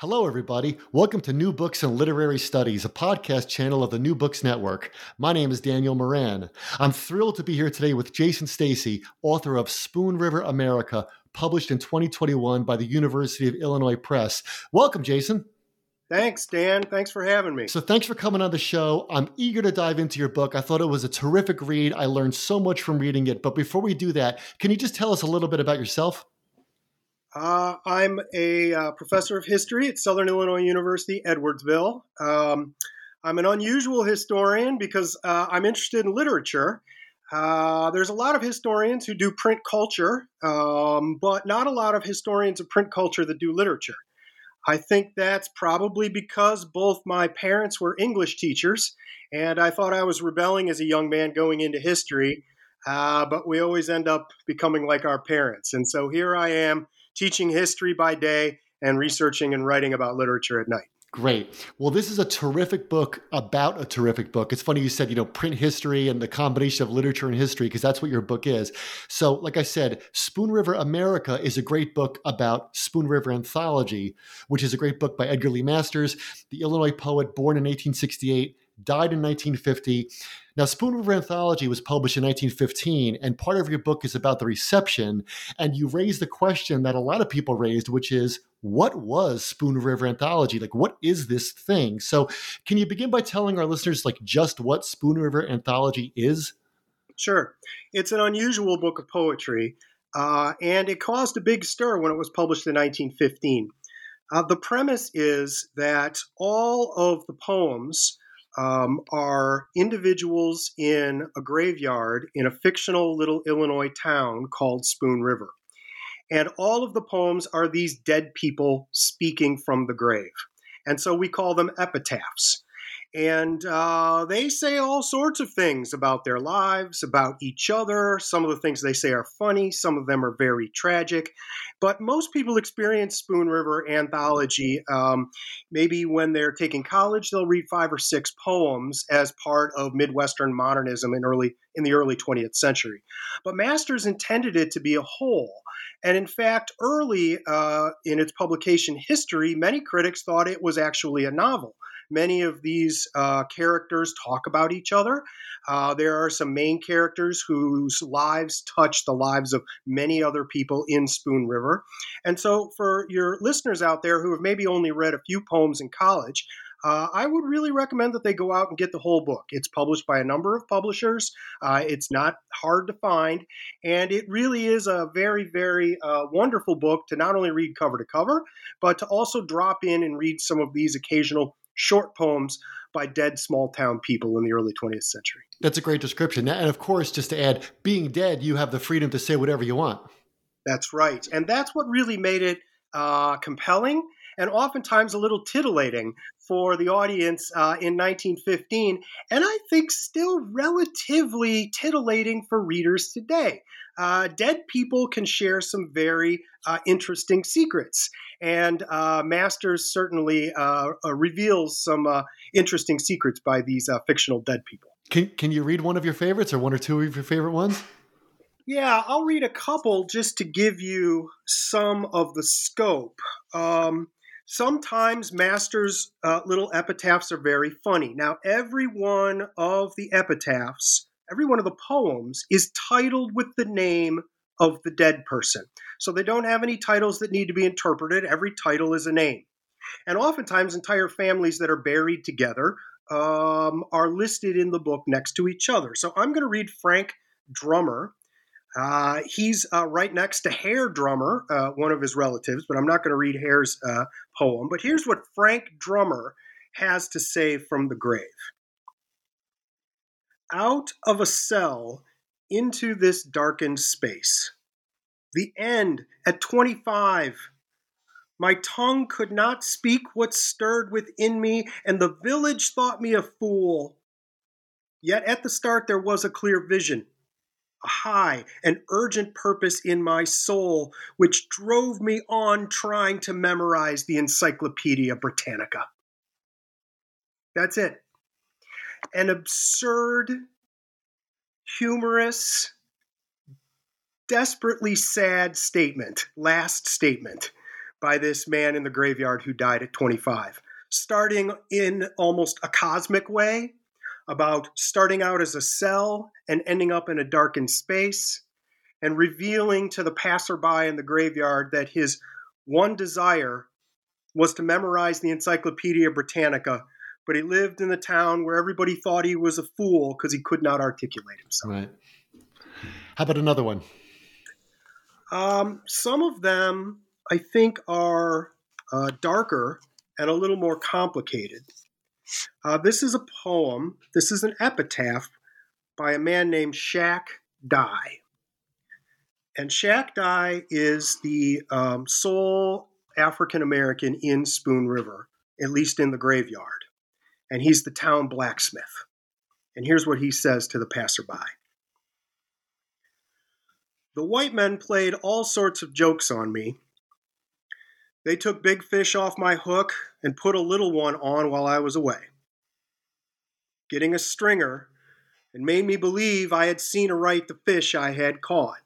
Hello, everybody. Welcome to New Books in Literary Studies, a podcast channel of the New Books Network. My name is Daniel Moran. I'm thrilled to be here today with Jason Stacy, author of Spoon River America, published in 2021 by the University of Illinois Press. Welcome, Jason. Thanks, Dan. Thanks for having me. So, thanks for coming on the show. I'm eager to dive into your book. I thought it was a terrific read. I learned so much from reading it. But before we do that, can you just tell us a little bit about yourself? Uh, I'm a uh, professor of history at Southern Illinois University, Edwardsville. Um, I'm an unusual historian because uh, I'm interested in literature. Uh, there's a lot of historians who do print culture, um, but not a lot of historians of print culture that do literature. I think that's probably because both my parents were English teachers, and I thought I was rebelling as a young man going into history. Uh, but we always end up becoming like our parents. And so here I am teaching history by day and researching and writing about literature at night. Great. Well, this is a terrific book about a terrific book. It's funny you said, you know, print history and the combination of literature and history, because that's what your book is. So, like I said, Spoon River America is a great book about Spoon River Anthology, which is a great book by Edgar Lee Masters, the Illinois poet born in 1868 died in 1950. Now, Spoon River Anthology was published in 1915, and part of your book is about the reception. And you raise the question that a lot of people raised, which is, what was Spoon River Anthology? Like, what is this thing? So, can you begin by telling our listeners, like, just what Spoon River Anthology is? Sure. It's an unusual book of poetry, uh, and it caused a big stir when it was published in 1915. Uh, the premise is that all of the poems um, are individuals in a graveyard in a fictional little Illinois town called Spoon River. And all of the poems are these dead people speaking from the grave. And so we call them epitaphs. And uh, they say all sorts of things about their lives, about each other. Some of the things they say are funny, some of them are very tragic. But most people experience Spoon River anthology. Um, maybe when they're taking college, they'll read five or six poems as part of Midwestern modernism in early in the early 20th century. But Masters intended it to be a whole. And in fact, early uh, in its publication history, many critics thought it was actually a novel. Many of these uh, characters talk about each other. Uh, there are some main characters whose lives touch the lives of many other people in Spoon River. And so, for your listeners out there who have maybe only read a few poems in college, uh, I would really recommend that they go out and get the whole book. It's published by a number of publishers. Uh, it's not hard to find, and it really is a very, very uh, wonderful book to not only read cover to cover, but to also drop in and read some of these occasional short poems by dead small town people in the early 20th century. That's a great description. And of course, just to add, being dead, you have the freedom to say whatever you want. That's right. And that's what really made it uh, compelling and oftentimes a little titillating for the audience uh, in 1915, and I think still relatively titillating for readers today. Uh, dead people can share some very uh, interesting secrets, and uh, Masters certainly uh, uh, reveals some interesting secrets by these fictional dead people. Can, can you read one of your favorites or one or two of your favorite ones? Yeah, I'll read a couple just to give you some of the scope. Um, Sometimes Masters' uh, little epitaphs are very funny. Now, every one of the epitaphs, every one of the poems, is titled with the name of the dead person. So they don't have any titles that need to be interpreted. Every title is a name. And oftentimes, entire families that are buried together um, are listed in the book next to each other. So I'm going to read Frank Drummer. Uh, he's uh, right next to Hare Drummer, uh, one of his relatives, but I'm not going to read Hare's uh, poem. But here's what Frank Drummer has to say from the grave Out of a cell into this darkened space. The end at 25 my tongue could not speak what stirred within me, and the village thought me a fool. Yet at the start there was a clear vision, high and urgent purpose in my soul, which drove me on trying to memorize the Encyclopedia Britannica. That's it. An absurd, humorous, desperately sad statement, last statement by this man in the graveyard who died at 25, starting in almost a cosmic way about starting out as a cell and ending up in a darkened space, and revealing to the passerby in the graveyard that his one desire was to memorize the Encyclopedia Britannica, but he lived in the town where everybody thought he was a fool because he could not articulate himself. Right. How about another one? Um, some of them I think are uh, darker and a little more complicated. Uh, this is a poem, this is an epitaph by a man named Shack Dye. And Shack Dye is the um, sole African American in Spoon River, at least in the graveyard. And he's the town blacksmith. And here's what he says to the passerby The white men played all sorts of jokes on me, they took big fish off my hook and put a little one on while I was away. Getting a stringer and made me believe I had seen aright the fish I had caught.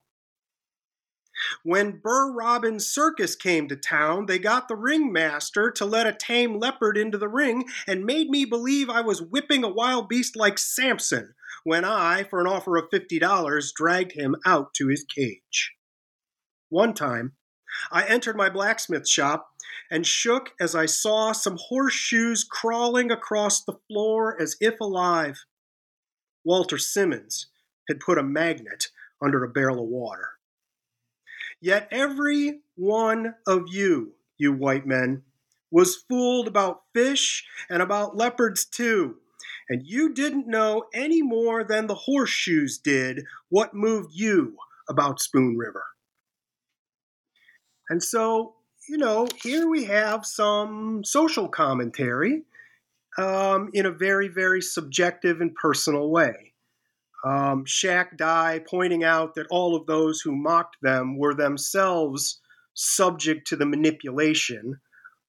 When Burr Robbins Circus came to town, they got the ringmaster to let a tame leopard into the ring and made me believe I was whipping a wild beast like Samson when I, for an offer of $50, dragged him out to his cage. One time, I entered my blacksmith shop and shook as I saw some horseshoes crawling across the floor as if alive. Walter Simmons had put a magnet under a barrel of water. Yet every one of you, you white men, was fooled about fish and about leopards too, and you didn't know any more than the horseshoes did what moved you about Spoon River. And so, you know, here we have some social commentary um, in a very, very subjective and personal way. Um, Shack Dye pointing out that all of those who mocked them were themselves subject to the manipulation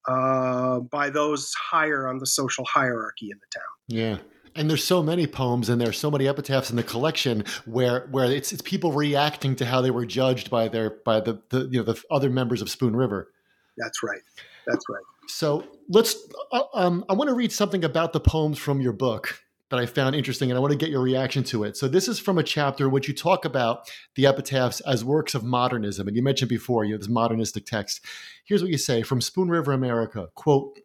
uh, by those higher on the social hierarchy in the town. Yeah and there's so many poems and there's so many epitaphs in the collection where where it's it's people reacting to how they were judged by their by the, the you know the other members of Spoon River. That's right. That's right. So let's. Uh, um, I want to read something about the poems from your book that I found interesting, and I want to get your reaction to it. So this is from a chapter in which you talk about the epitaphs as works of modernism, and you mentioned before you know this modernistic text. Here's what you say from Spoon River, America: "Quote."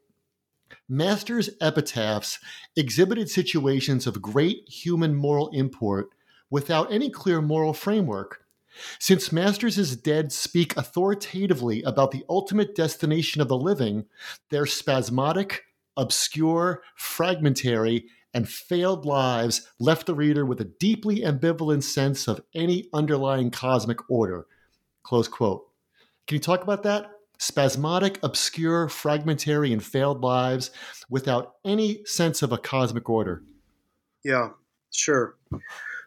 Master's epitaphs exhibited situations of great human moral import without any clear moral framework. Since Masters' dead speak authoritatively about the ultimate destination of the living, their spasmodic, obscure, fragmentary, and failed lives left the reader with a deeply ambivalent sense of any underlying cosmic order. Close quote. Can you talk about that? Spasmodic, obscure, fragmentary, and failed lives without any sense of a cosmic order. Yeah, sure.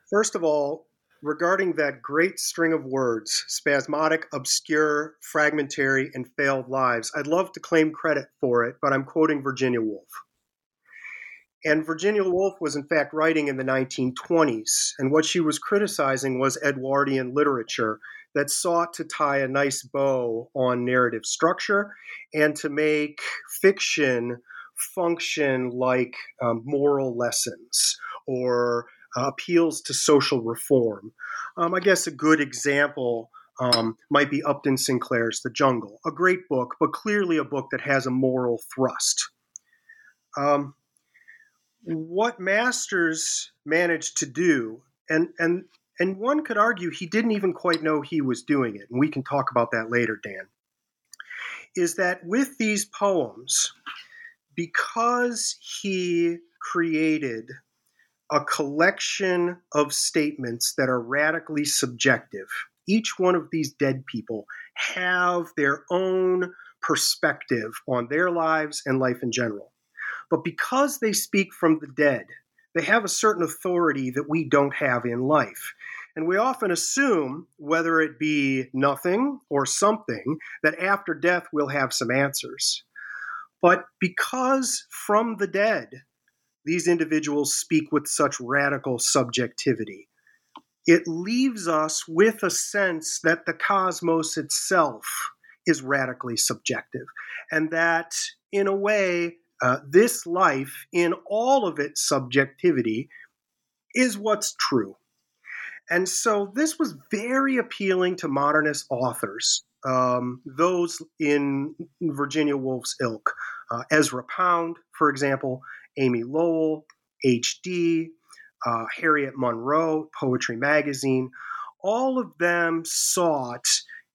First of all, regarding that great string of words spasmodic, obscure, fragmentary, and failed lives I'd love to claim credit for it, but I'm quoting Virginia Woolf. And Virginia Woolf was, in fact, writing in the 1920s, and what she was criticizing was Edwardian literature that sought to tie a nice bow on narrative structure and to make fiction function like um, moral lessons or uh, appeals to social reform. Um, I guess a good example um, might be Upton Sinclair's The Jungle, a great book, but clearly a book that has a moral thrust. Um, what Masters managed to do, and and and one could argue he didn't even quite know he was doing it, and we can talk about that later, Dan. Is that with these poems, because he created a collection of statements that are radically subjective. Each one of these dead people have their own perspective on their lives and life in general. But because they speak from the dead, they have a certain authority that we don't have in life. And we often assume, whether it be nothing or something, that after death we'll have some answers. But because from the dead, these individuals speak with such radical subjectivity, it leaves us with a sense that the cosmos itself is radically subjective, and that, in a way, uh, this life, in all of its subjectivity, is what's true. And so this was very appealing to modernist authors, um, those in Virginia Woolf's ilk. Uh, Ezra Pound, for example, Amy Lowell, H.D., uh, Harriet Monroe, Poetry Magazine, all of them sought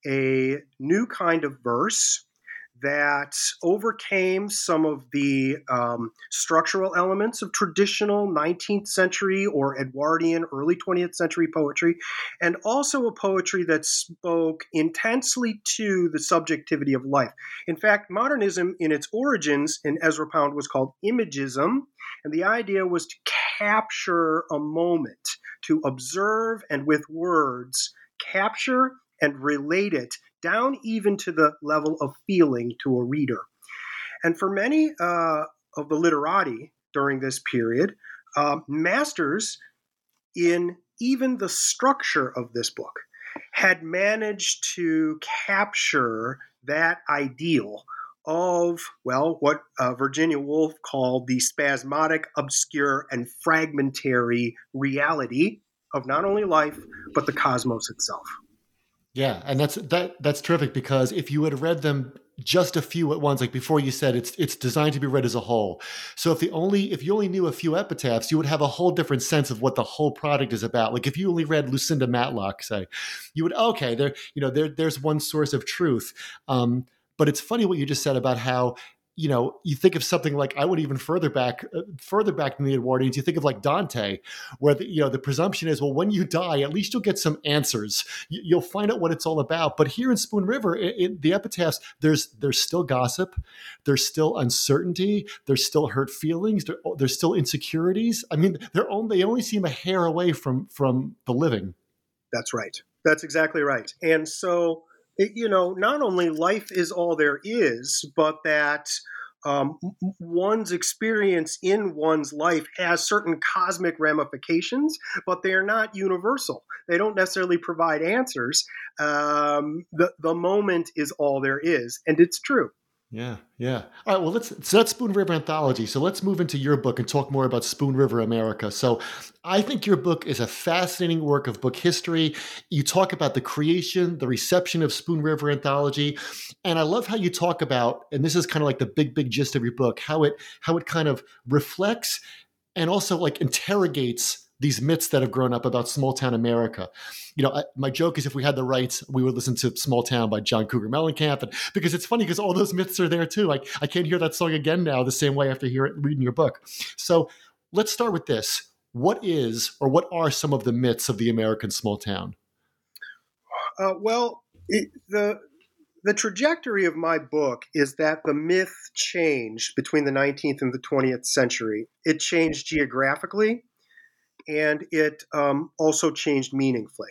a new kind of verse that overcame some of the um, structural elements of traditional 19th century or Edwardian early 20th century poetry, and also a poetry that spoke intensely to the subjectivity of life. In fact, modernism in its origins in Ezra Pound was called imagism, and the idea was to capture a moment, to observe and with words capture and relate it down even to the level of feeling to a reader. And for many uh, of the literati during this period, uh, masters in even the structure of this book had managed to capture that ideal of, well, what uh, Virginia Woolf called the spasmodic, obscure, and fragmentary reality of not only life, but the cosmos itself. Yeah, and that's that that's terrific because if you had read them just a few at once, like before you said, it's it's designed to be read as a whole. So if the only if you only knew a few epitaphs, you would have a whole different sense of what the whole product is about. Like if you only read Lucinda Matlock, say, you would okay, there you know there there's one source of truth. Um, but it's funny what you just said about how you know, you think of something like I would even further back, uh, further back than the Edwardians. You think of like Dante, where the, you know the presumption is, well, when you die, at least you'll get some answers. You, will find out what it's all about. But here in Spoon River, the epitaphs, there's there's still gossip, there's still uncertainty, there's still hurt feelings, there, there's still insecurities. I mean, they're only, they only seem a hair away from from the living. That's right. That's exactly right. And so it, you know, not only life is all there is, but that um, one's experience in one's life has certain cosmic ramifications, but they are not universal. They don't necessarily provide answers. Um, the the moment is all there is, and it's true. Yeah, yeah. All right. Well, let's so that's Spoon River Anthology. So let's move into your book and talk more about Spoon River America. So I think your book is a fascinating work of book history. You talk about the creation, the reception of Spoon River Anthology, and I love how you talk about, and this is kind of like the big, big gist of your book, how it how it kind of reflects and also like interrogates these myths that have grown up about small town America. You know, I, my joke is if we had the rights, we would listen to Small Town by John Cougar Mellencamp. And, because it's funny because all those myths are there too. Like I can't hear that song again now the same way after hearing reading your book. So let's start with this. What is or what are some of the myths of the American small town? Uh, well, it, the the trajectory of my book is that the myth changed between the 19th and the 20th century. It changed geographically, and it um, also changed meaningfully.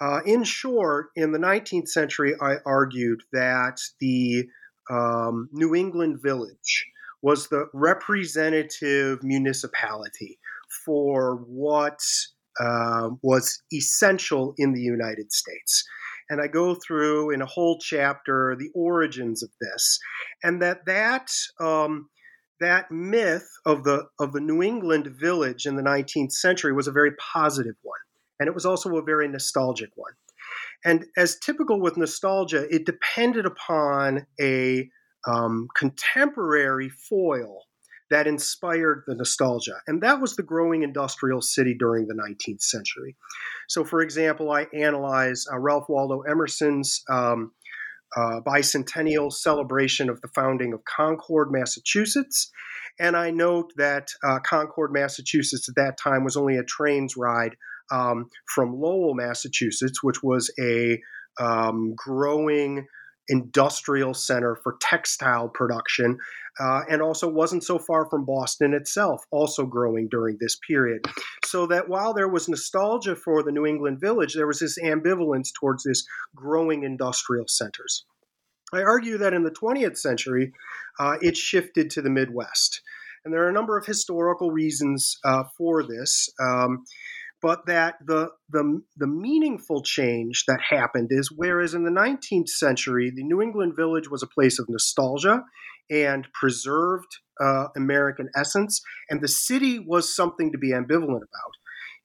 Uh, in short, in the 19th century, I argued that the um, New England village was the representative municipality for what uh, was essential in the United States. And I go through in a whole chapter the origins of this, and that that um, that myth of the of the New England village in the 19th century was a very positive one, and it was also a very nostalgic one. And as typical with nostalgia, it depended upon a um, contemporary foil that inspired the nostalgia. And that was the growing industrial city during the 19th century. So, for example, I analyze uh, Ralph Waldo Emerson's um, uh, bicentennial celebration of the founding of Concord, Massachusetts. And I note that uh, Concord, Massachusetts at that time was only a train's ride um, from Lowell, Massachusetts, which was a um, growing industrial center for textile production, uh, and also wasn't so far from Boston itself, also growing during this period. So that while there was nostalgia for the New England village, there was this ambivalence towards this growing industrial centers. I argue that in the 20th century, uh, it shifted to the Midwest. And there are a number of historical reasons uh, for this. Um, but that the, the, the meaningful change that happened is whereas in the 19th century, the New England village was a place of nostalgia and preserved uh, American essence, and the city was something to be ambivalent about.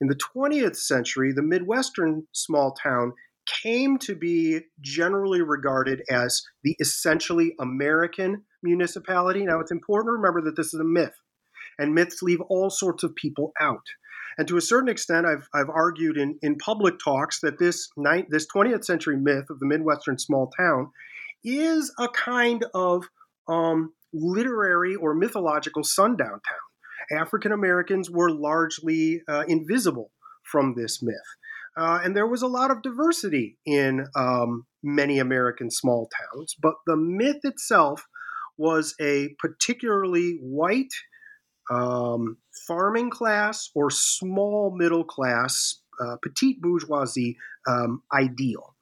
In the 20th century, the Midwestern small town came to be generally regarded as the essentially American municipality. Now, it's important to remember that this is a myth, and myths leave all sorts of people out. And to a certain extent, I've, I've argued in, in public talks that this, this 20th century myth of the Midwestern small town is a kind of um, literary or mythological sundown town. African Americans were largely uh, invisible from this myth. Uh, and there was a lot of diversity in um, many American small towns, but the myth itself was a particularly white, um, farming class or small middle class, uh, petite bourgeoisie um, ideal.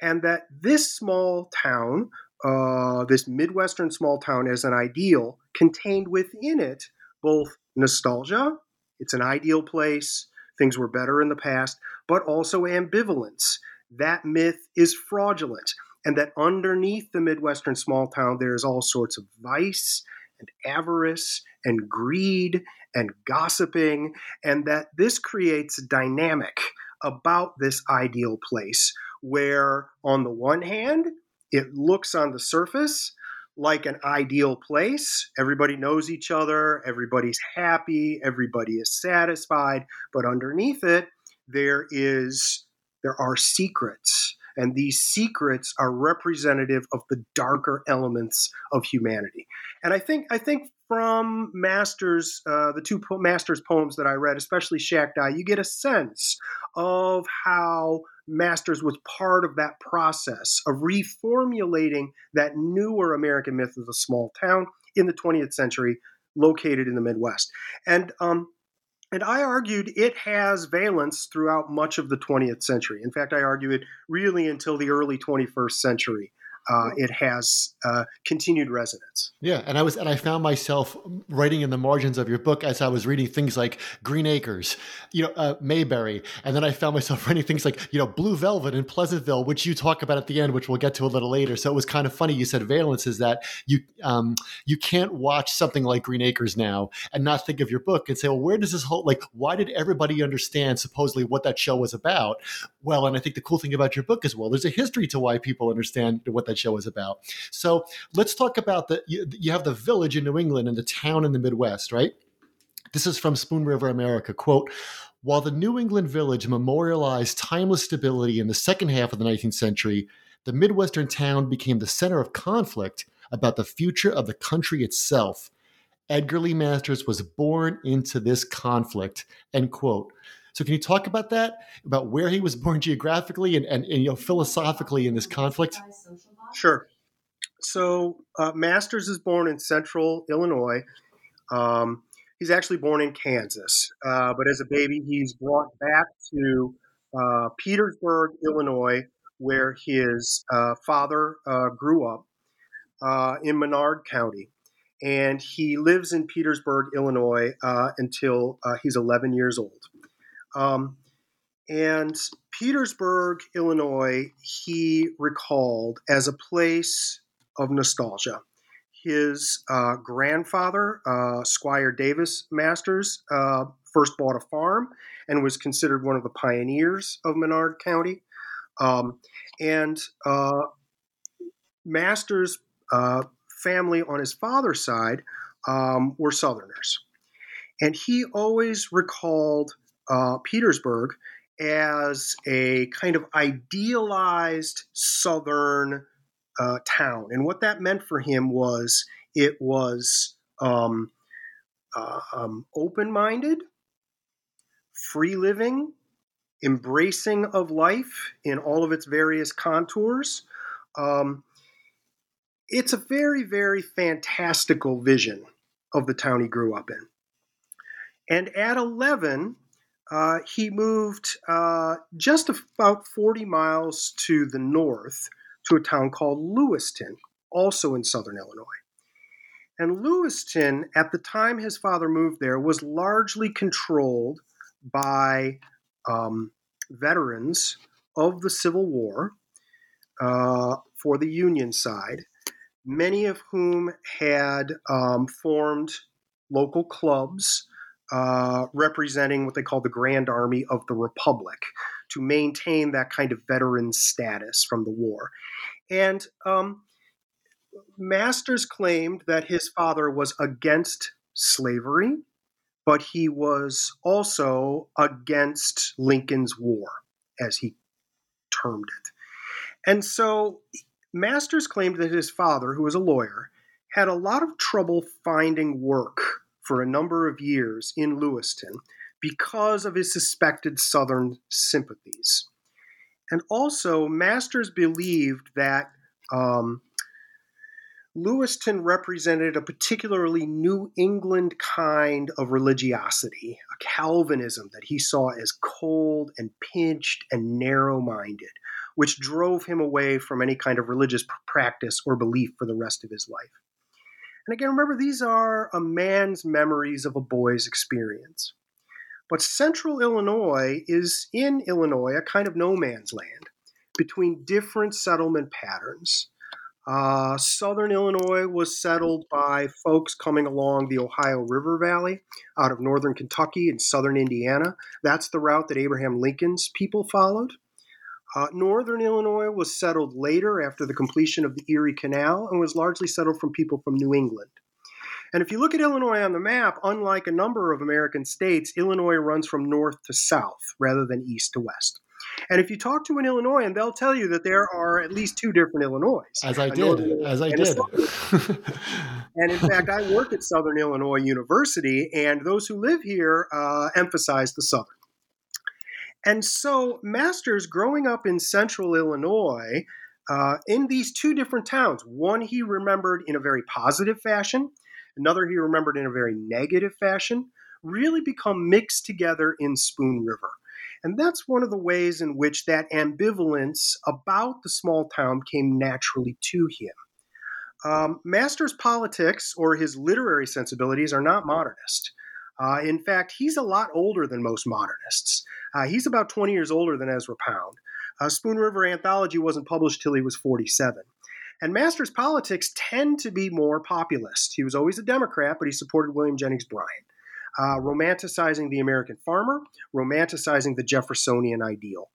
And that this small town, uh, this Midwestern small town as an ideal, contained within it both nostalgia, it's an ideal place, things were better in the past, but also ambivalence. That myth is fraudulent. And that underneath the Midwestern small town, there's all sorts of vice and avarice and greed and gossiping, and that this creates a dynamic about this ideal place where, on the one hand, it looks on the surface like an ideal place. Everybody knows each other, everybody's happy, everybody is satisfied, but underneath it, there is there are secrets and these secrets are representative of the darker elements of humanity and i think i think from Masters, uh, the two po- Masters poems that I read, especially Shack Dye, you get a sense of how Masters was part of that process of reformulating that newer American myth of the small town in the 20th century, located in the Midwest. And um, and I argued it has valence throughout much of the 20th century. In fact, I argue it really until the early 21st century uh, it has uh, continued resonance. Yeah, and I was and I found myself writing in the margins of your book as I was reading things like Green Acres, you know, uh, Mayberry, and then I found myself writing things like you know Blue Velvet in Pleasantville, which you talk about at the end, which we'll get to a little later. So it was kind of funny. You said valence is that you um, you can't watch something like Green Acres now and not think of your book and say, well, where does this whole like why did everybody understand supposedly what that show was about? Well, and I think the cool thing about your book as well, there's a history to why people understand what that show is about. So let's talk about the you, you have the village in New England and the town in the Midwest, right? This is from Spoon River America. Quote, while the New England village memorialized timeless stability in the second half of the 19th century, the Midwestern town became the center of conflict about the future of the country itself. Edgar Lee Masters was born into this conflict. End quote. So can you talk about that? About where he was born geographically and, and, and you know philosophically in this conflict? Sure. So uh, Masters is born in central Illinois. Um, he's actually born in Kansas, uh, but as a baby, he's brought back to uh, Petersburg, Illinois, where his uh, father uh, grew up uh, in Menard County. And he lives in Petersburg, Illinois, until he's 11 years old. Um, and Petersburg, Illinois, he recalled as a place of nostalgia. His uh, grandfather, uh, Squire Davis Masters, uh, first bought a farm and was considered one of the pioneers of Menard County. Um, and uh, Masters' uh, family on his father's side um, were Southerners. And he always recalled uh, Petersburg as a kind of idealized Southern uh, town. And what that meant for him was it was um, uh, um, open minded, free living, embracing of life in all of its various contours. Um, it's a very, very fantastical vision of the town he grew up in. And at 11, uh, he moved uh, just about 40 miles to the north to a town called Lewiston, also in southern Illinois. And Lewiston, at the time his father moved there, was largely controlled by um, veterans of the Civil War uh, for the Union side, many of whom had um, formed local clubs uh, representing what they call the Grand Army of the Republic to maintain that kind of veteran status from the war. And um, Masters claimed that his father was against slavery, but he was also against Lincoln's War, as he termed it. And so Masters claimed that his father, who was a lawyer, had a lot of trouble finding work for a number of years in Lewiston because of his suspected Southern sympathies. And also, Masters believed that um, Lewiston represented a particularly New England kind of religiosity, a Calvinism that he saw as cold and pinched and narrow minded, which drove him away from any kind of religious practice or belief for the rest of his life. And again, remember, these are a man's memories of a boy's experience. But central Illinois is in Illinois a kind of no man's land between different settlement patterns uh, southern Illinois was settled by folks coming along the Ohio River Valley out of northern Kentucky and southern Indiana. That's the route that Abraham Lincoln's people followed. Uh, northern Illinois was settled later after the completion of the Erie Canal and was largely settled from people from New England. And if you look at Illinois on the map, unlike a number of American states, Illinois runs from north to south rather than east to west. And if you talk to an Illinoisan, they'll tell you that there are at least two different Illinois. As I did, as I did. and in fact, I work at Southern Illinois University, and those who live here uh, emphasize the Southern. And so, Masters, growing up in central Illinois, uh, in these two different towns, one he remembered in a very positive fashion, another he remembered in a very negative fashion, really become mixed together in Spoon River. And that's one of the ways in which that ambivalence about the small town came naturally to him. Um, Master's politics or his literary sensibilities are not modernist. Uh, in fact, he's a lot older than most modernists. Uh, he's about 20 years older than Ezra Pound. Uh, Spoon River Anthology wasn't published till he was 47. And Master's politics tend to be more populist. He was always a Democrat, but he supported William Jennings Bryan uh, romanticizing the American farmer, romanticizing the Jeffersonian ideal.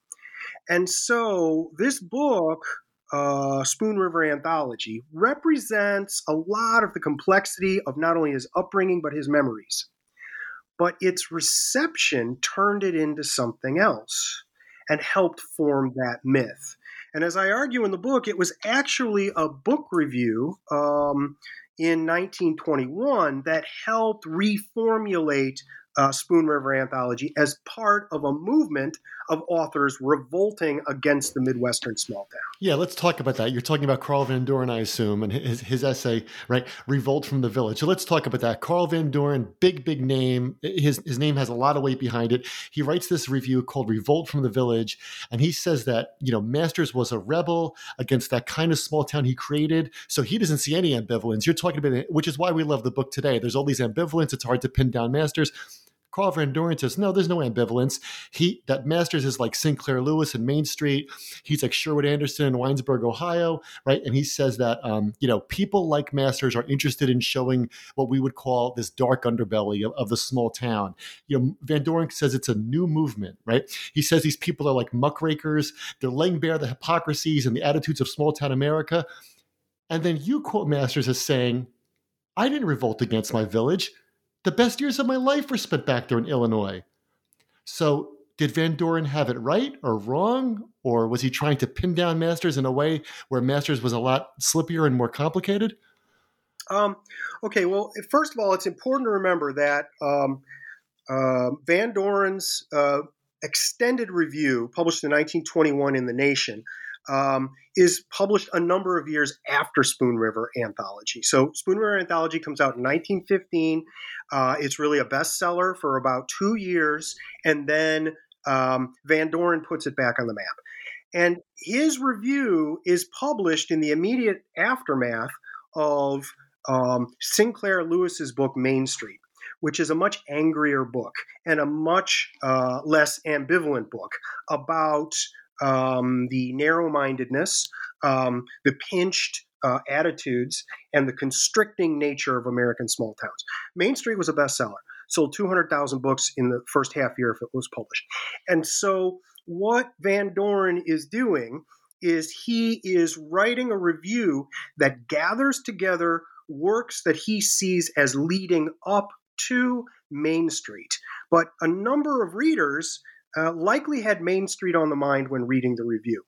And so this book, uh, Spoon River Anthology, represents a lot of the complexity of not only his upbringing, but his memories. But its reception turned it into something else and helped form that myth. And as I argue in the book, it was actually a book review um, in 1921 that helped reformulate uh, Spoon River Anthology as part of a movement of authors revolting against the Midwestern small town. Yeah, let's talk about that. You're talking about Carl Van Doren, I assume, and his, his essay, right? Revolt from the Village. So let's talk about that. Carl Van Doren, big, big name. His, his name has a lot of weight behind it. He writes this review called Revolt from the Village, and he says that, you know, Masters was a rebel against that kind of small town he created. So he doesn't see any ambivalence. You're talking about it, which is why we love the book today. There's all these ambivalence. It's hard to pin down Masters Carl Van Doren says, no, there's no ambivalence. He that Masters is like Sinclair Lewis and Main Street. He's like Sherwood Anderson in Winesburg, Ohio, right? And he says that um, you know people like Masters are interested in showing what we would call this dark underbelly of, of the small town. You know, Van Doren says it's a new movement, right? He says these people are like muckrakers. They're laying bare the hypocrisies and the attitudes of small town America. And then you quote Masters as saying, I didn't revolt against my village. The best years of my life were spent back there in Illinois. So, did Van Doren have it right or wrong? Or was he trying to pin down Masters in a way where Masters was a lot slippier and more complicated? Um, okay, well, first of all, it's important to remember that um, uh, Van Doren's uh, extended review, published in 1921 in The Nation, um, is published a number of years after Spoon River Anthology. So Spoon River Anthology comes out in 1915. Uh, it's really a bestseller for about two years, and then um, Van Doren puts it back on the map. And his review is published in the immediate aftermath of um, Sinclair Lewis's book Main Street, which is a much angrier book and a much uh, less ambivalent book about um, the narrow mindedness, um, the pinched uh, attitudes, and the constricting nature of American small towns. Main Street was a bestseller, sold 200,000 books in the first half year if it was published. And so, what Van Doren is doing is he is writing a review that gathers together works that he sees as leading up to Main Street. But a number of readers uh, likely had Main Street on the mind when reading the review.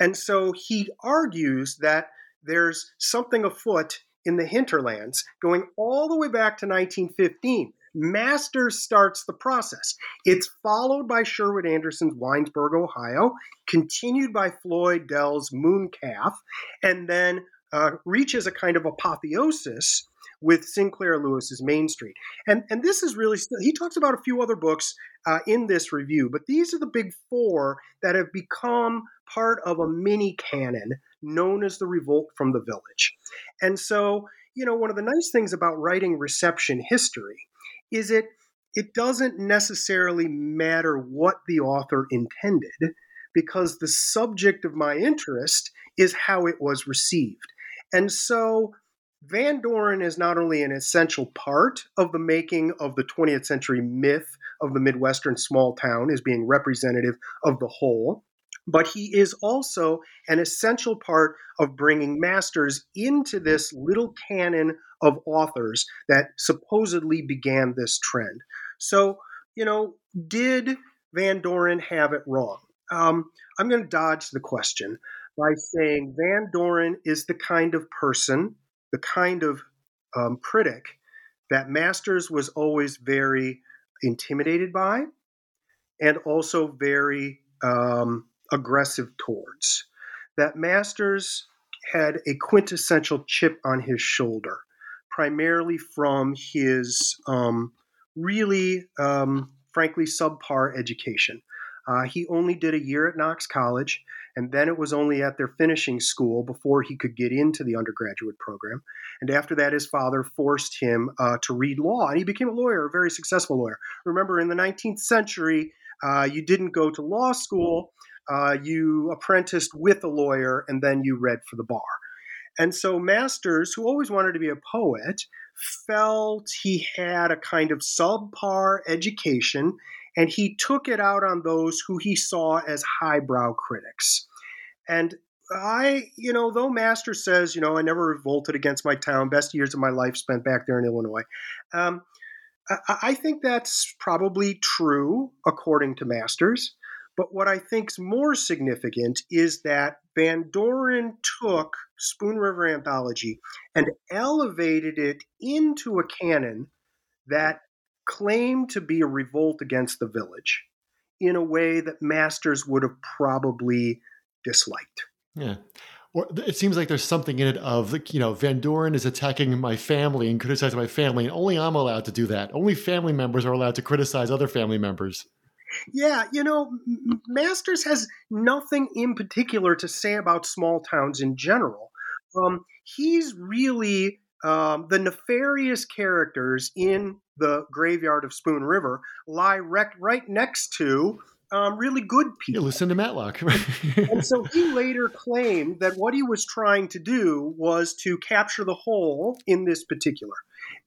And so he argues that there's something afoot in the hinterlands going all the way back to 1915. Masters starts the process. It's followed by Sherwood Anderson's Winesburg, Ohio, continued by Floyd Dell's Mooncalf, and then uh, reaches a kind of apotheosis with Sinclair Lewis's Main Street. And, and this is really, he talks about a few other books uh, in this review, but these are the big four that have become part of a mini canon known as the Revolt from the Village. And so, you know, one of the nice things about writing reception history is it it doesn't necessarily matter what the author intended because the subject of my interest is how it was received. And so Van Doren is not only an essential part of the making of the 20th century myth of the Midwestern small town as being representative of the whole, but he is also an essential part of bringing masters into this little canon of authors that supposedly began this trend. So, you know, did Van Doren have it wrong? Um, I'm going to dodge the question by saying Van Doren is the kind of person the kind of um, critic that Masters was always very intimidated by and also very um, aggressive towards. That Masters had a quintessential chip on his shoulder, primarily from his um, really, um, frankly, subpar education. Uh, he only did a year at Knox College, and then it was only at their finishing school before he could get into the undergraduate program. And after that, his father forced him uh, to read law, and he became a lawyer, a very successful lawyer. Remember, in the 19th century, uh, you didn't go to law school, uh, you apprenticed with a lawyer, and then you read for the bar. And so, Masters, who always wanted to be a poet, felt he had a kind of subpar education and he took it out on those who he saw as highbrow critics. And I, you know, though Master says, you know, I never revolted against my town, best years of my life spent back there in Illinois. Um, I, I think that's probably true according to Masters. But what I think's more significant is that Van Doren took Spoon River Anthology and elevated it into a canon that claimed to be a revolt against the village in a way that Masters would have probably disliked. Yeah. Or it seems like there's something in it of, like, you know, Van Doren is attacking my family and criticizing my family, and only I'm allowed to do that. Only family members are allowed to criticize other family members. Yeah, you know, Masters has nothing in particular to say about small towns in general. Um, he's really um, the nefarious characters in the graveyard of Spoon River lie rec- right next to um, really good people. Yeah, Lucinda Matlock. and so he later claimed that what he was trying to do was to capture the whole in this particular.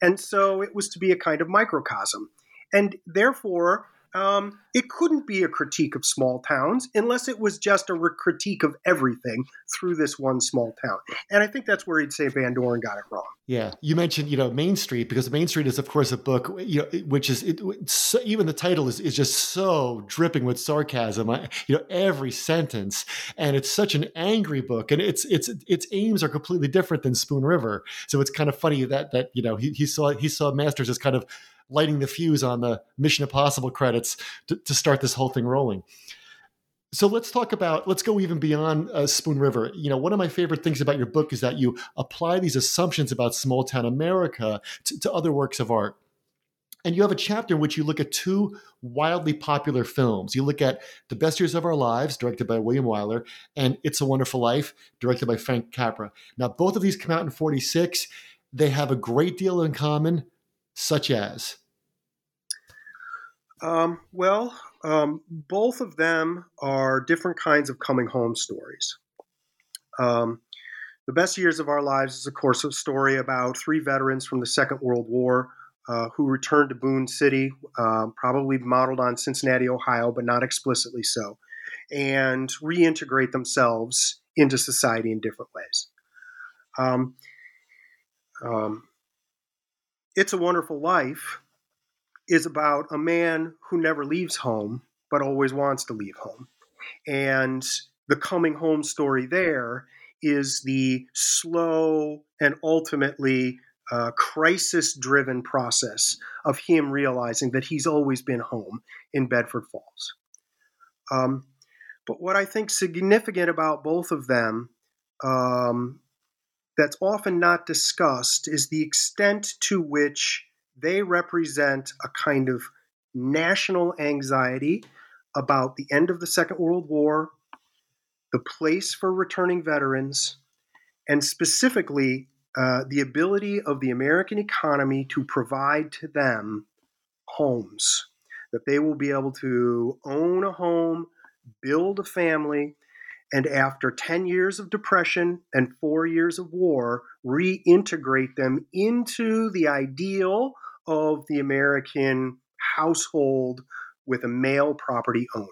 And so it was to be a kind of microcosm. And therefore, um, it couldn't be a critique of small towns unless it was just a re- critique of everything through this one small town. And I think that's where he'd say Van Doren got it wrong. Yeah, you mentioned you know Main Street because Main Street is of course a book you know which is it, so, even the title is, is just so dripping with sarcasm. I, you know every sentence, and it's such an angry book, and its its its aims are completely different than Spoon River. So it's kind of funny that that you know he, he saw he saw Masters as kind of lighting the fuse on the Mission Impossible credits to, to start this whole thing rolling. So let's talk about let's go even beyond uh, Spoon River. You know, one of my favorite things about your book is that you apply these assumptions about small town America to, to other works of art. And you have a chapter in which you look at two wildly popular films. You look at The Best Years of Our Lives, directed by William Wyler, and It's a Wonderful Life, directed by Frank Capra. Now, both of these come out in 46. They have a great deal in common such as? Um, well, um, both of them are different kinds of coming home stories. Um, the Best Years of Our Lives is, of course, a story about three veterans from the Second World War uh, who returned to Boone City, uh, probably modeled on Cincinnati, Ohio, but not explicitly so, and reintegrate themselves into society in different ways. Um, um, it's a Wonderful Life is about a man who never leaves home but always wants to leave home. And the coming home story there is the slow and ultimately uh, crisis driven process of him realizing that he's always been home in Bedford Falls. Um, but what I think significant about both of them um, that's often not discussed is the extent to which they represent a kind of national anxiety about the end of the Second World War, the place for returning veterans, and specifically uh, the ability of the American economy to provide to them homes, that they will be able to own a home, build a family, and after 10 years of depression and four years of war, reintegrate them into the ideal of the American household with a male property owner.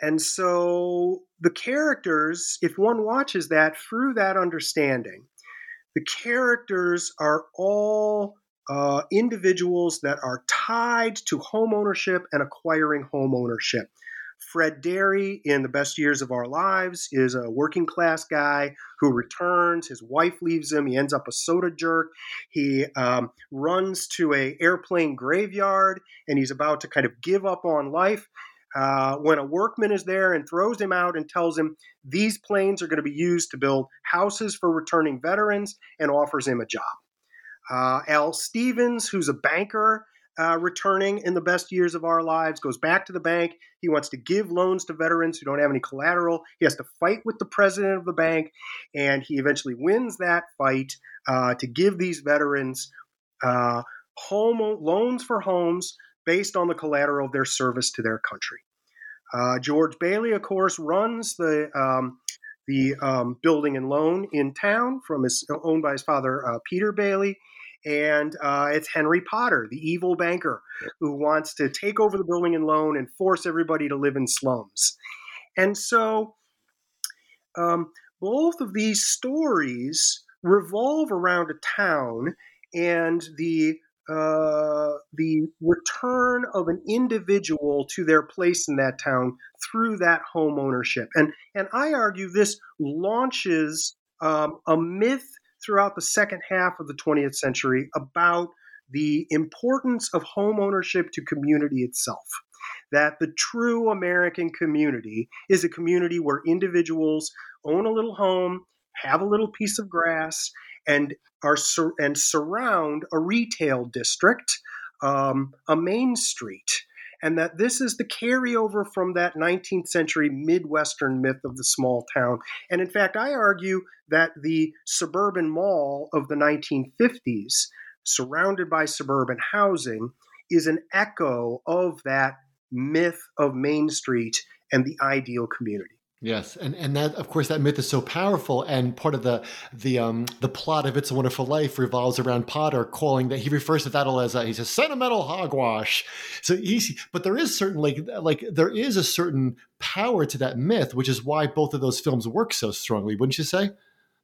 And so the characters, if one watches that through that understanding, the characters are all uh, individuals that are tied to home ownership and acquiring home ownership. Fred Derry in The Best Years of Our Lives is a working class guy who returns. His wife leaves him. He ends up a soda jerk. He um, runs to a airplane graveyard and he's about to kind of give up on life. Uh, when a workman is there and throws him out and tells him these planes are going to be used to build houses for returning veterans and offers him a job. Uh, Al Stevens, who's a banker, uh, returning in the best years of our lives, goes back to the bank. He wants to give loans to veterans who don't have any collateral. He has to fight with the president of the bank, and he eventually wins that fight uh, to give these veterans uh, home loans for homes based on the collateral of their service to their country. Uh, George Bailey, of course, runs the um, the um, building and loan in town from his owned by his father uh, Peter Bailey and uh, it's Henry Potter, the evil banker who wants to take over the building and loan and force everybody to live in slums. And so, um, both of these stories revolve around a town and the uh, the return of an individual to their place in that town through that home ownership. And and I argue this launches um, a myth throughout the second half of the 20th century about the importance of home ownership to community itself. That the true American community is a community where individuals own a little home, have a little piece of grass, and are sur- and surround a retail district, um, a main street, and that this is the carryover from that 19th century Midwestern myth of the small town. And in fact, I argue that the suburban mall of the 1950s, surrounded by suburban housing, is an echo of that myth of Main Street and the ideal community. Yes, and and that of course that myth is so powerful, and part of the the um the plot of It's a Wonderful Life revolves around Potter calling that he refers to that as a, he's a sentimental hogwash. So he's but there is certainly like there is a certain power to that myth, which is why both of those films work so strongly, wouldn't you say?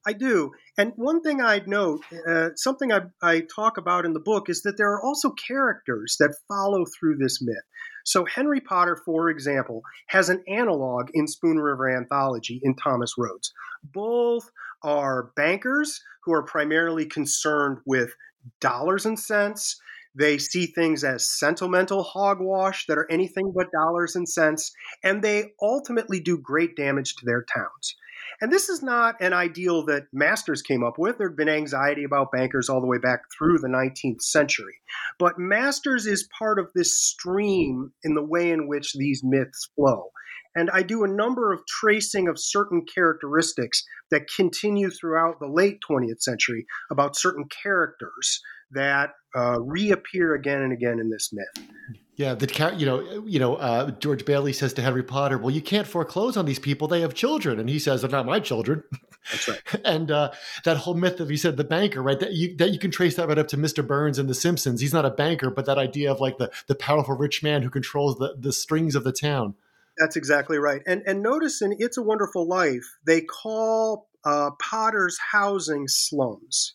I do. And one thing I'd note, uh, something I, I talk about in the book, is that there are also characters that follow through this myth. So, Henry Potter, for example, has an analog in Spoon River Anthology in Thomas Rhodes. Both are bankers who are primarily concerned with dollars and cents. They see things as sentimental hogwash that are anything but dollars and cents, and they ultimately do great damage to their towns. And this is not an ideal that Masters came up with. There had been anxiety about bankers all the way back through the 19th century. But Masters is part of this stream in the way in which these myths flow. And I do a number of tracing of certain characteristics that continue throughout the late 20th century about certain characters that uh, reappear again and again in this myth. Yeah, the you know you know uh, George Bailey says to Henry Potter, "Well, you can't foreclose on these people; they have children," and he says, "They're not my children." That's right. and uh, that whole myth of he said the banker, right? That you that you can trace that right up to Mr. Burns and The Simpsons. He's not a banker, but that idea of like the the powerful rich man who controls the the strings of the town. That's exactly right. And and notice in It's a Wonderful Life, they call uh, Potter's housing slums.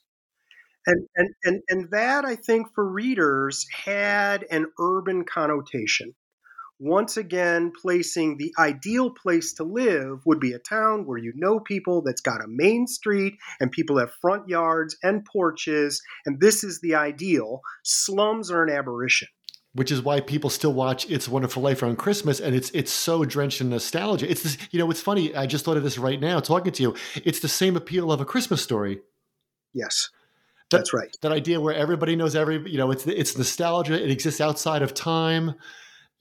And, and, and, and that, I think, for readers had an urban connotation. Once again, placing the ideal place to live would be a town where you know people that's got a main street and people have front yards and porches, and this is the ideal. Slums are an aberration which is why people still watch It's a Wonderful Life around Christmas, and it's it's so drenched in nostalgia. It's this, you know, it's funny. I just thought of this right now talking to you. It's the same appeal of a Christmas story. Yes, that, that's right. That idea where everybody knows every, you know, it's it's nostalgia. It exists outside of time.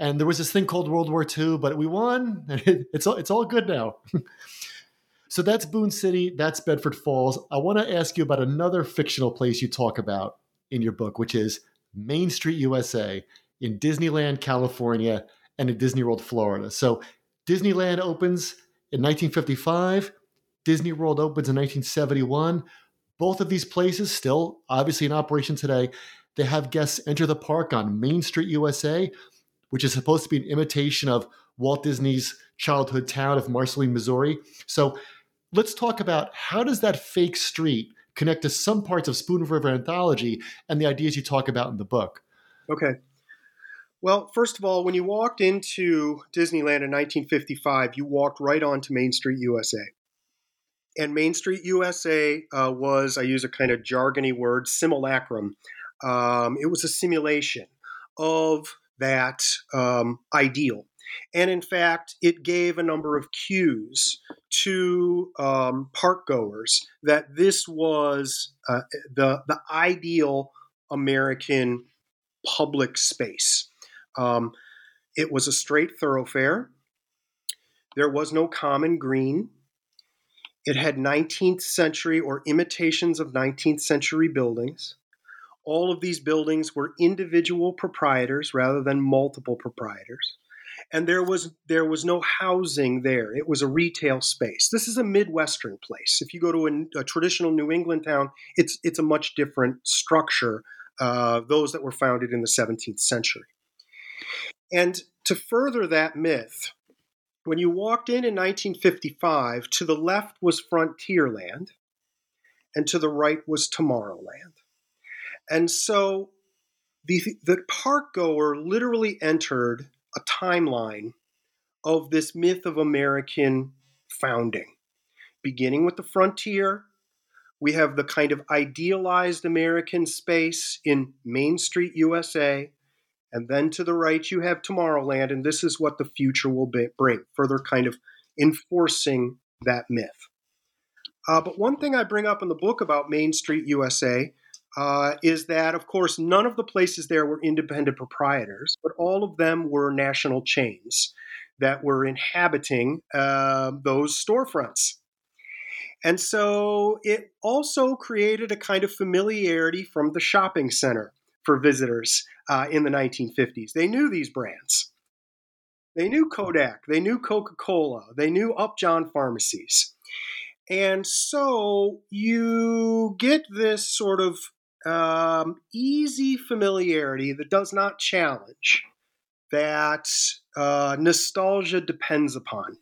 And there was this thing called World War II, but we won, and it, it's all it's all good now. so that's Boone City. That's Bedford Falls. I want to ask you about another fictional place you talk about in your book, which is Main Street, USA in Disneyland, California, and in Disney World, Florida. So Disneyland opens in 1955, Disney World opens in 1971. Both of these places still obviously in operation today. They have guests enter the park on Main Street, USA, which is supposed to be an imitation of Walt Disney's childhood town of Marceline, Missouri. So let's talk about how does that fake street connect to some parts of Spoon River Anthology and the ideas you talk about in the book? Okay. Well, first of all, when you walked into Disneyland in 1955, you walked right onto Main Street USA. And Main Street USA uh, was, I use a kind of jargony word, simulacrum. Um, it was a simulation of that um, ideal. And in fact, it gave a number of cues to um, park goers that this was uh, the, the ideal American public space. Um, it was a straight thoroughfare. There was no common green. It had 19th century or imitations of 19th century buildings. All of these buildings were individual proprietors rather than multiple proprietors. And there was there was no housing there. It was a retail space. This is a midwestern place. If you go to a, a traditional New England town, it's it's a much different structure. Uh, those that were founded in the 17th century. And to further that myth, when you walked in in 1955, to the left was Frontierland, and to the right was Tomorrowland. And so the, the park goer literally entered a timeline of this myth of American founding, beginning with the frontier. We have the kind of idealized American space in Main Street, USA, and then to the right, you have Tomorrowland, and this is what the future will be, bring, further kind of enforcing that myth. Uh, but one thing I bring up in the book about Main Street USA uh, is that, of course, none of the places there were independent proprietors, but all of them were national chains that were inhabiting uh, those storefronts. And so it also created a kind of familiarity from the shopping center for visitors uh, in the 1950s. They knew these brands. They knew Kodak, they knew Coca Cola, they knew Upjohn pharmacies. And so you get this sort of um, easy familiarity that does not challenge, that uh, nostalgia depends upon.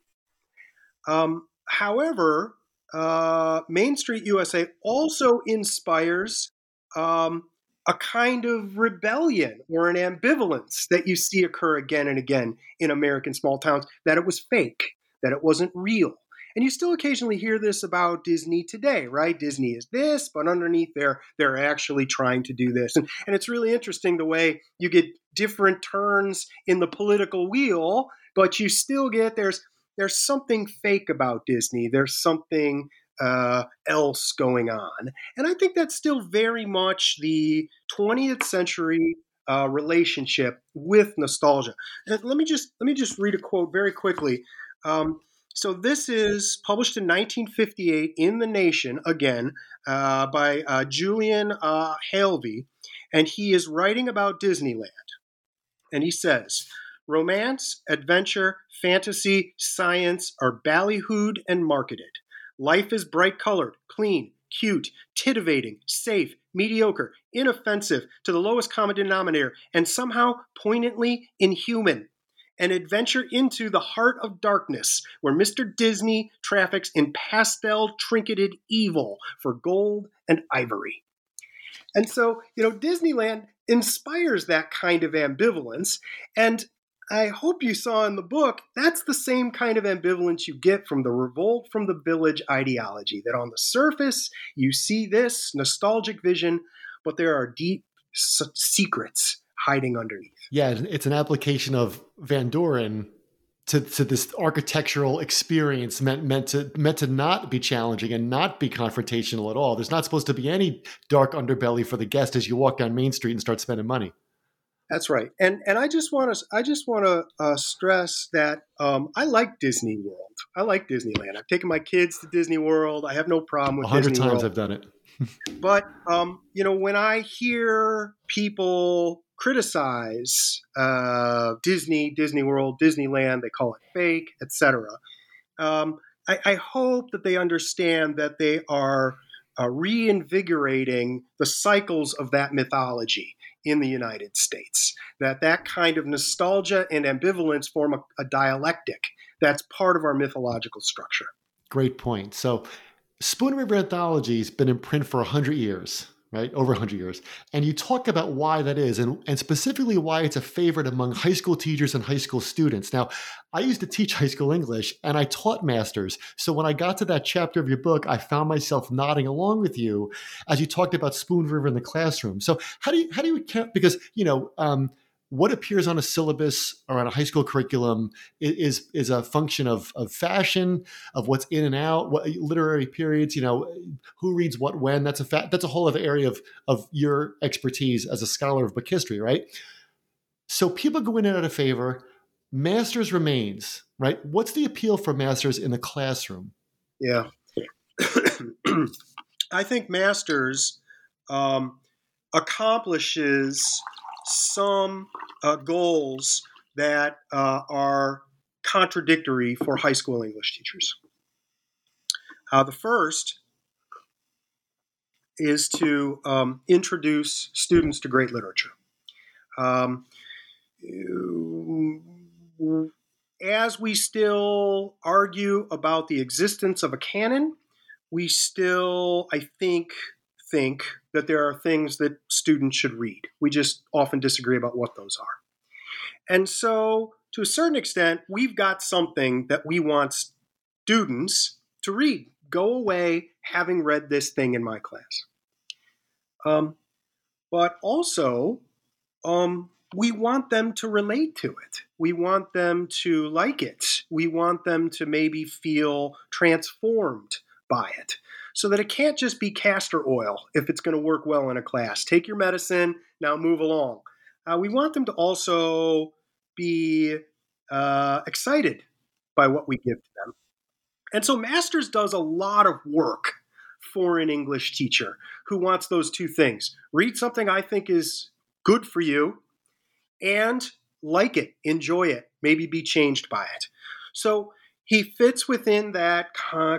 Um, however, uh, Main Street USA also inspires um, a kind of rebellion or an ambivalence that you see occur again and again in American small towns that it was fake, that it wasn't real. And you still occasionally hear this about Disney today, right? Disney is this, but underneath there, they're actually trying to do this. And, and it's really interesting the way you get different turns in the political wheel, but you still get there's there's something fake about Disney. There's something uh, else going on. And I think that's still very much the 20th century uh, relationship with nostalgia. And let me just let me just read a quote very quickly. Um, so this is published in 1958 in The Nation again uh, by uh, Julian uh, Halevy, and he is writing about Disneyland. And he says, "Romance, adventure, fantasy, science are ballyhooed and marketed. Life is bright colored, clean, cute, titivating, safe, mediocre, inoffensive to the lowest common denominator, and somehow poignantly inhuman. An adventure into the heart of darkness, where Mr. Disney traffics in pastel trinketed evil for gold and ivory. And so, you know, Disneyland inspires that kind of ambivalence. And I hope you saw in the book, that's the same kind of ambivalence you get from the revolt from the village ideology. That on the surface, you see this nostalgic vision, but there are deep secrets hiding underneath. Yeah, it's an application of Van Doren to, to this architectural experience meant meant to meant to not be challenging and not be confrontational at all. There's not supposed to be any dark underbelly for the guest as you walk down Main Street and start spending money. That's right, and and I just want to I just want to uh, stress that um, I like Disney World. I like Disneyland. I've taken my kids to Disney World. I have no problem with. A hundred times World. I've done it. but um, you know, when I hear people criticize uh, Disney, Disney World, Disneyland, they call it fake, etc. Um, I, I hope that they understand that they are uh, reinvigorating the cycles of that mythology in the United States. That that kind of nostalgia and ambivalence form a, a dialectic that's part of our mythological structure. Great point. So, Spoon River Anthology has been in print for 100 years right? Over 100 years. And you talk about why that is, and, and specifically why it's a favorite among high school teachers and high school students. Now, I used to teach high school English and I taught masters. So when I got to that chapter of your book, I found myself nodding along with you as you talked about Spoon River in the classroom. So how do you, how do you count? Because, you know, um, what appears on a syllabus or on a high school curriculum is is a function of, of fashion, of what's in and out, what literary periods, you know, who reads what when. That's a fa- that's a whole other area of of your expertise as a scholar of book history, right? So people go in and out of favor. Masters remains, right? What's the appeal for masters in the classroom? Yeah, I think masters um, accomplishes some uh, goals that uh, are contradictory for high school English teachers. Uh, the first is to um, introduce students to great literature. Um, as we still argue about the existence of a canon, we still, I think, think that there are things that students should read. We just often disagree about what those are. And so, to a certain extent, we've got something that we want students to read. Go away having read this thing in my class. Um, but also, um, we want them to relate to it. We want them to like it. We want them to maybe feel transformed by it. So that it can't just be castor oil if it's going to work well in a class. Take your medicine, now move along. Uh, we want them to also be uh, excited by what we give to them. And so Masters does a lot of work for an English teacher who wants those two things read something I think is good for you and like it, enjoy it, maybe be changed by it. So he fits within that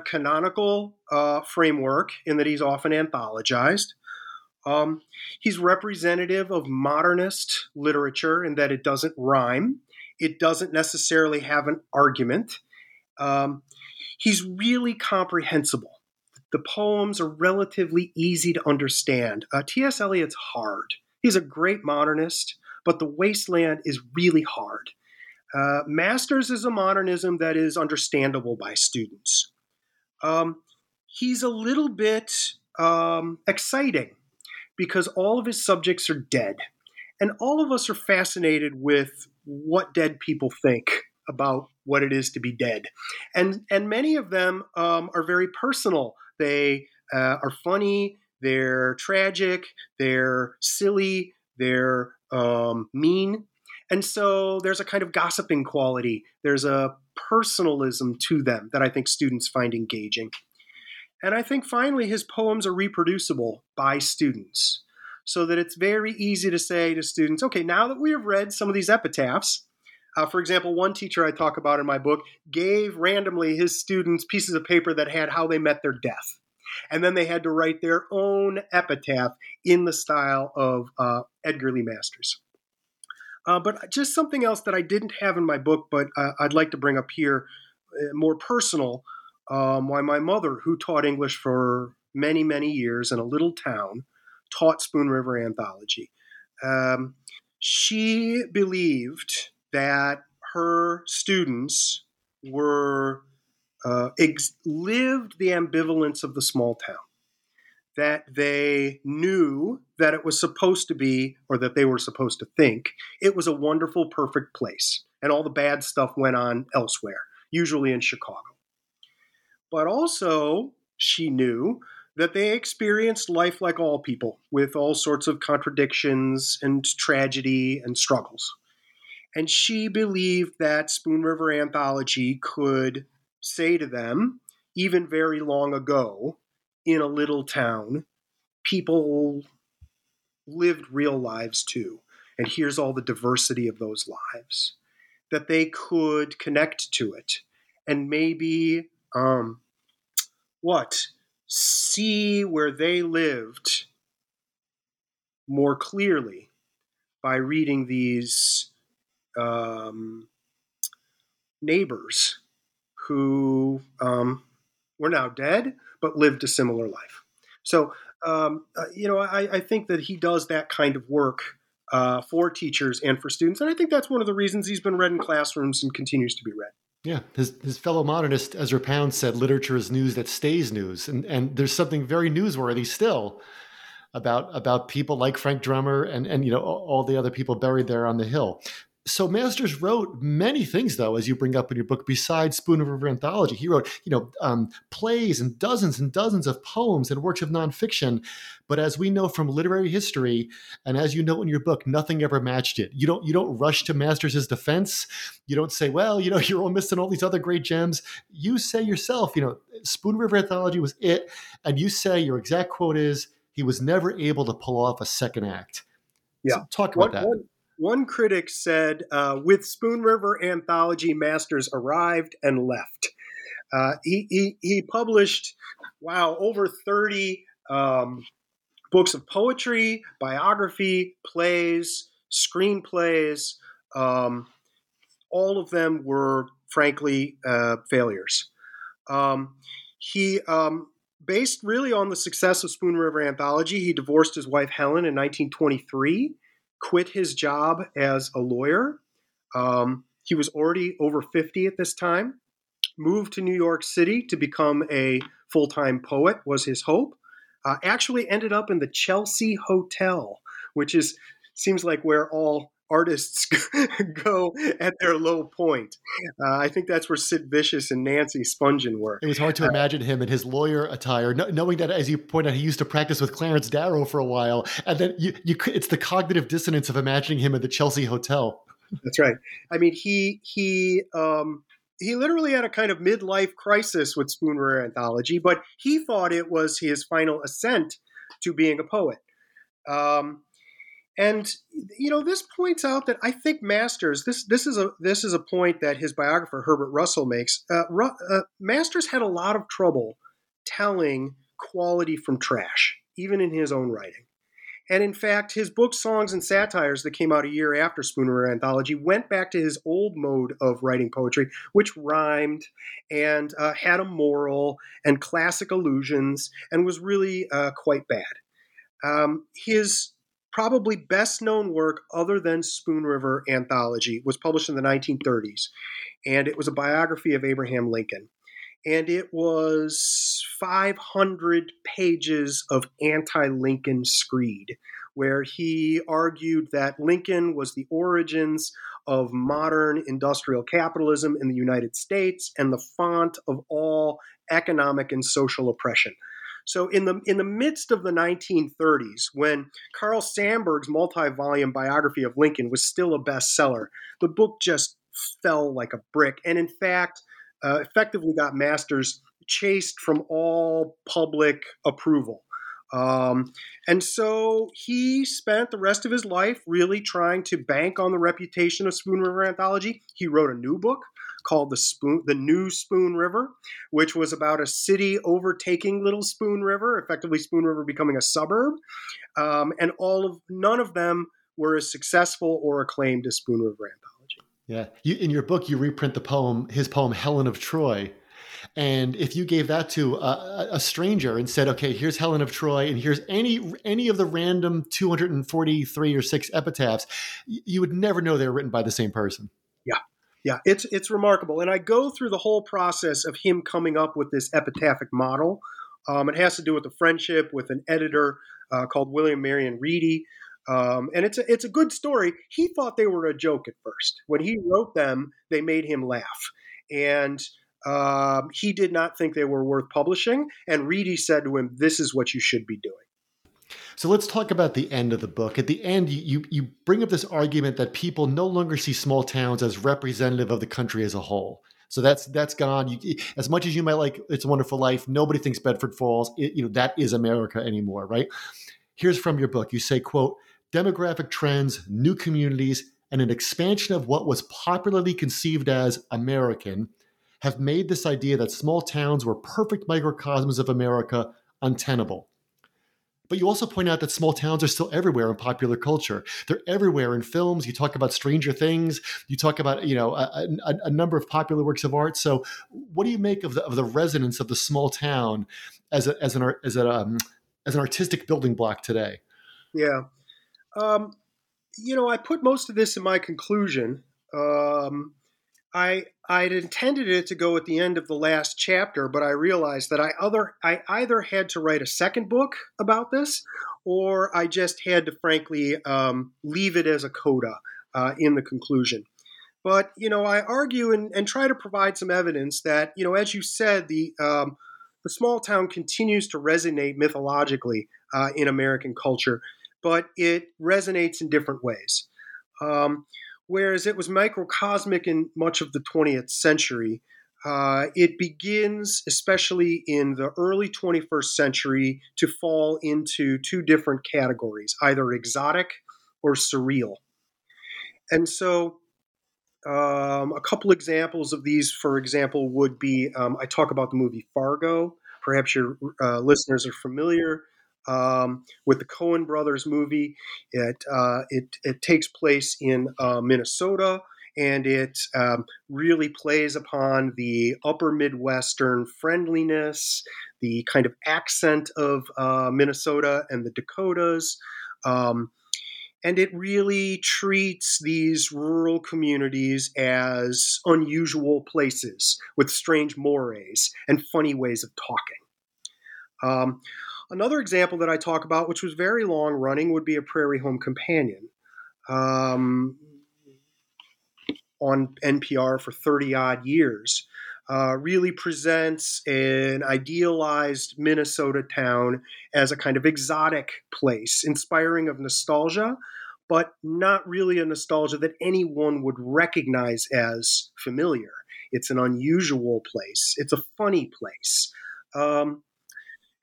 canonical uh, framework in that he's often anthologized. Um, he's representative of modernist literature in that it doesn't rhyme, it doesn't necessarily have an argument. Um, he's really comprehensible. The poems are relatively easy to understand. Uh, T.S. Eliot's hard. He's a great modernist, but The Wasteland is really hard. Uh, Masters is a modernism that is understandable by students. Um, he's a little bit um, exciting because all of his subjects are dead. And all of us are fascinated with what dead people think about what it is to be dead. And, and many of them um, are very personal. They uh, are funny, they're tragic, they're silly, they're um, mean. And so there's a kind of gossiping quality, there's a personalism to them that I think students find engaging. And I think finally, his poems are reproducible by students so that it's very easy to say to students, okay, now that we have read some of these epitaphs, uh, for example, one teacher I talk about in my book gave randomly his students pieces of paper that had how they met their death. And then they had to write their own epitaph in the style of uh, Edgar Lee Masters. Uh, but just something else that I didn't have in my book, but uh, I'd like to bring up here, uh, more personal. Um, why my mother, who taught English for many, many years in a little town, taught Spoon River Anthology. Um, she believed that her students were uh, ex- lived the ambivalence of the small town. That they knew that it was supposed to be, or that they were supposed to think, it was a wonderful, perfect place, and all the bad stuff went on elsewhere, usually in Chicago. But also, she knew that they experienced life like all people, with all sorts of contradictions and tragedy and struggles. And she believed that Spoon River Anthology could say to them, even very long ago, in a little town, people lived real lives too. And here's all the diversity of those lives. That they could connect to it and maybe, um, what? See where they lived more clearly by reading these um, neighbors who um, were now dead but lived a similar life. So, um, uh, you know, I, I, think that he does that kind of work uh, for teachers and for students. And I think that's one of the reasons he's been read in classrooms and continues to be read. Yeah, his, his fellow modernist Ezra Pound said literature is news that stays news. And, and there's something very newsworthy still about about people like Frank Drummer and, and you know all the other people buried there on the hill so Masters wrote many things, though, as you bring up in your book. Besides Spoon River Anthology, he wrote, you know, um, plays and dozens and dozens of poems and works of nonfiction. But as we know from literary history, and as you know in your book, nothing ever matched it. You don't you don't rush to Masters' defense. You don't say, well, you know, you're all missing all these other great gems. You say yourself, you know, Spoon River Anthology was it, and you say your exact quote is, he was never able to pull off a second act. Yeah, so talk about that. One critic said, uh, with Spoon River Anthology, Masters arrived and left. Uh, he, he, he, published, wow, over 30 um, books of poetry, biography, plays, screenplays. Um, all of them were, frankly, uh, failures. Um, he, um, based really on the success of Spoon River Anthology, he divorced his wife Helen in 1923 quit his job as a lawyer. Um, he was already over 50 at this time. Moved to New York City to become a full time poet, was his hope. Uh, actually ended up in the Chelsea Hotel, which is seems like where all artists go at their low point. Uh, I think that's where Sid Vicious and Nancy Spungen were. It was hard to uh, imagine him in his lawyer attire, knowing that, as you point out, he used to practice with Clarence Darrow for a while, and then you, you it's the cognitive dissonance of imagining him at the Chelsea Hotel. That's right. I mean, he he um, he literally had a kind of midlife crisis with Spoon River Anthology, but he thought it was his final ascent to being a poet. Um, and you know, this points out that I think Masters. This this is a this is a point that his biographer Herbert Russell makes. Uh, uh, Masters had a lot of trouble telling quality from trash, even in his own writing. And in fact, his book Songs and Satires that came out a year after Spoon River Anthology went back to his old mode of writing poetry, which rhymed and uh, had a moral and classic allusions and was really uh, quite bad. Um, his probably best known work other than Spoon River Anthology was published in the 1930s, and it was a biography of Abraham Lincoln. And it was 500 pages of anti Lincoln screed, where he argued that Lincoln was the origins of modern industrial capitalism in the United States and the font of all economic and social oppression. So in the in the midst of the 1930s, when Carl Sandburg's multi-volume biography of Lincoln was still a bestseller, the book just fell like a brick, and in fact, uh, effectively got Masters chased from all public approval. Um, and so he spent the rest of his life really trying to bank on the reputation of Spoon River Anthology. He wrote a new book called the Spoon, the New Spoon River, which was about a city overtaking Little Spoon River, effectively Spoon River becoming a suburb, um, and all of none of them were as successful or acclaimed as Spoon River Anthology. Yeah, you, in your book, you reprint the poem, his poem Helen of Troy. And if you gave that to a, a, stranger and said, "Okay, here's Helen of Troy, and here's any any of the random 243 or six epitaphs," you would never know they were written by the same person. Yeah, it's it's remarkable, and I go through the whole process of him coming up with this epitaphic model. Um, it has to do with a friendship with an editor uh, called William Marion Reedy, um, and it's a it's a good story. He thought they were a joke at first. When he wrote them, they made him laugh, and um, he did not think they were worth publishing. And Reedy said to him, "This is what you should be doing." So let's talk about the end of the book. At the end, you, you bring up this argument that people no longer see small towns as representative of the country as a whole. So that's that's gone. You, as much as you might like "It's a Wonderful Life," nobody thinks Bedford Falls. It, you know that is America anymore, right? Here's from your book. You say, "quote Demographic trends, new communities, and an expansion of what was popularly conceived as American." Have made this idea that small towns were perfect microcosms of America untenable. But you also point out that small towns are still everywhere in popular culture. They're everywhere in films. You talk about Stranger Things. You talk about you know a, a, a number of popular works of art. So, what do you make of the, of the resonance of the small town as a, as an as um, as an artistic building block today? Yeah, um, you know, I put most of this in my conclusion. Um, I I'd intended it to go at the end of the last chapter, but I realized that I other I either had to write a second book about this, or I just had to frankly um, leave it as a coda uh, in the conclusion. But you know, I argue and, and, try to provide some evidence that you know, as you said, the um, the small town continues to resonate mythologically uh, in American culture, but it resonates in different ways. Um, whereas it was microcosmic in much of the 20th century. Uh, it begins, especially in the early 21st century, to fall into two different categories either exotic or surreal. And so, um, a couple examples of these, for example, would be um, I talk about the movie Fargo. Perhaps your uh, listeners are familiar um, with the Coen Brothers movie. It uh, it, it takes place in uh, Minnesota, and it um, really plays upon the upper Midwestern friendliness, the kind of accent of uh, Minnesota and the Dakotas. Um, and it really treats these rural communities as unusual places with strange mores and funny ways of talking. Um, Another example that I talk about, which was very long running, would be a Prairie Home Companion. um, on NPR for 30 odd years, uh, really presents an idealized Minnesota town as a kind of exotic place, inspiring of nostalgia, but not really a nostalgia that anyone would recognize as familiar. It's an unusual place, it's a funny place. Um,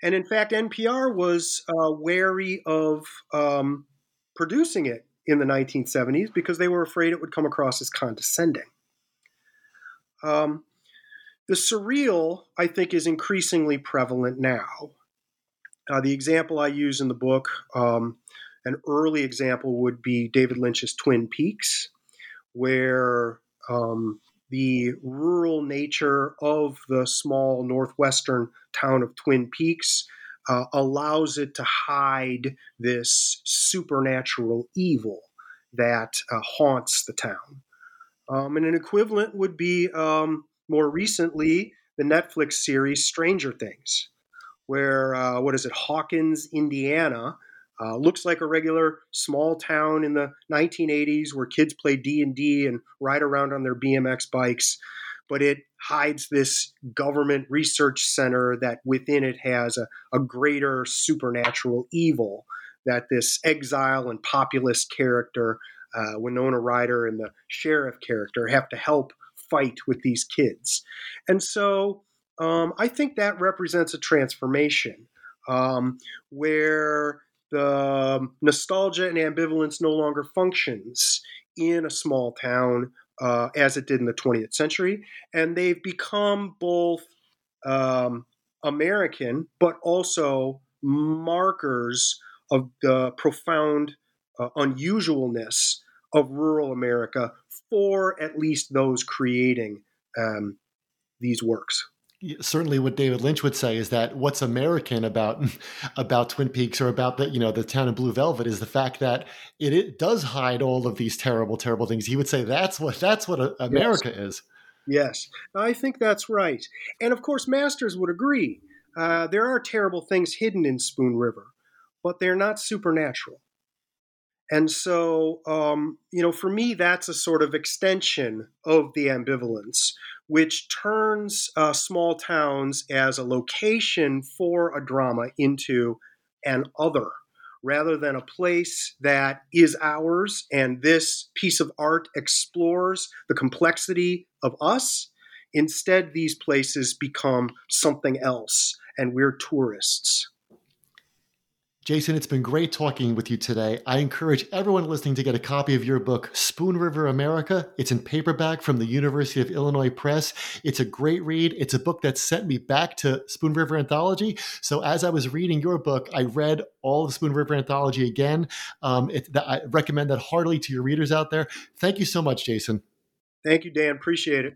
and in fact, NPR was uh, wary of um, producing it in the 1970s because they were afraid it would come across as condescending. Um, the surreal, I think, is increasingly prevalent now. Uh, the example I use in the book, um, an early example would be David Lynch's Twin Peaks, where um, the rural nature of the small northwestern town of Twin Peaks uh, allows it to hide this supernatural evil that uh, haunts the town. Um, and an equivalent would be um, more recently the Netflix series Stranger Things, where uh, what is it, Hawkins, Indiana, uh, looks like a regular small town in the 1980s where kids play D&D and ride around on their BMX bikes, but it hides this government research center that within it has a, a greater supernatural evil that this exile and populist character, uh, Winona Ryder and the sheriff character, have to help fight with these kids. And so um, I think that represents a transformation um, where the nostalgia and ambivalence no longer functions in a small town uh, as it did in the 20th century. And they've become both um, American, but also markers of the profound uh, unusualness of rural America for at least those creating um, these works. Certainly, what David Lynch would say is that what's American about about Twin Peaks or about the you know the town of Blue Velvet is the fact that it, it does hide all of these terrible, terrible things. He would say that's what that's what America yes. is. Yes, I think that's right, and of course, Masters would agree. Uh, there are terrible things hidden in Spoon River, but they're not supernatural. And so, um, you know, for me, that's a sort of extension of the ambivalence, which turns uh, small towns as a location for a drama into an other rather than a place that is ours. And this piece of art explores the complexity of us. Instead, these places become something else, and we're tourists. Jason, it's been great talking with you today. I encourage everyone listening to get a copy of your book, Spoon River America. It's in paperback from the University of Illinois Press. It's a great read. It's a book that sent me back to Spoon River Anthology. So as I was reading your book, I read all of Spoon River Anthology again. Um, it, I recommend that heartily to your readers out there. Thank you so much, Jason. Thank you, Dan. Appreciate it.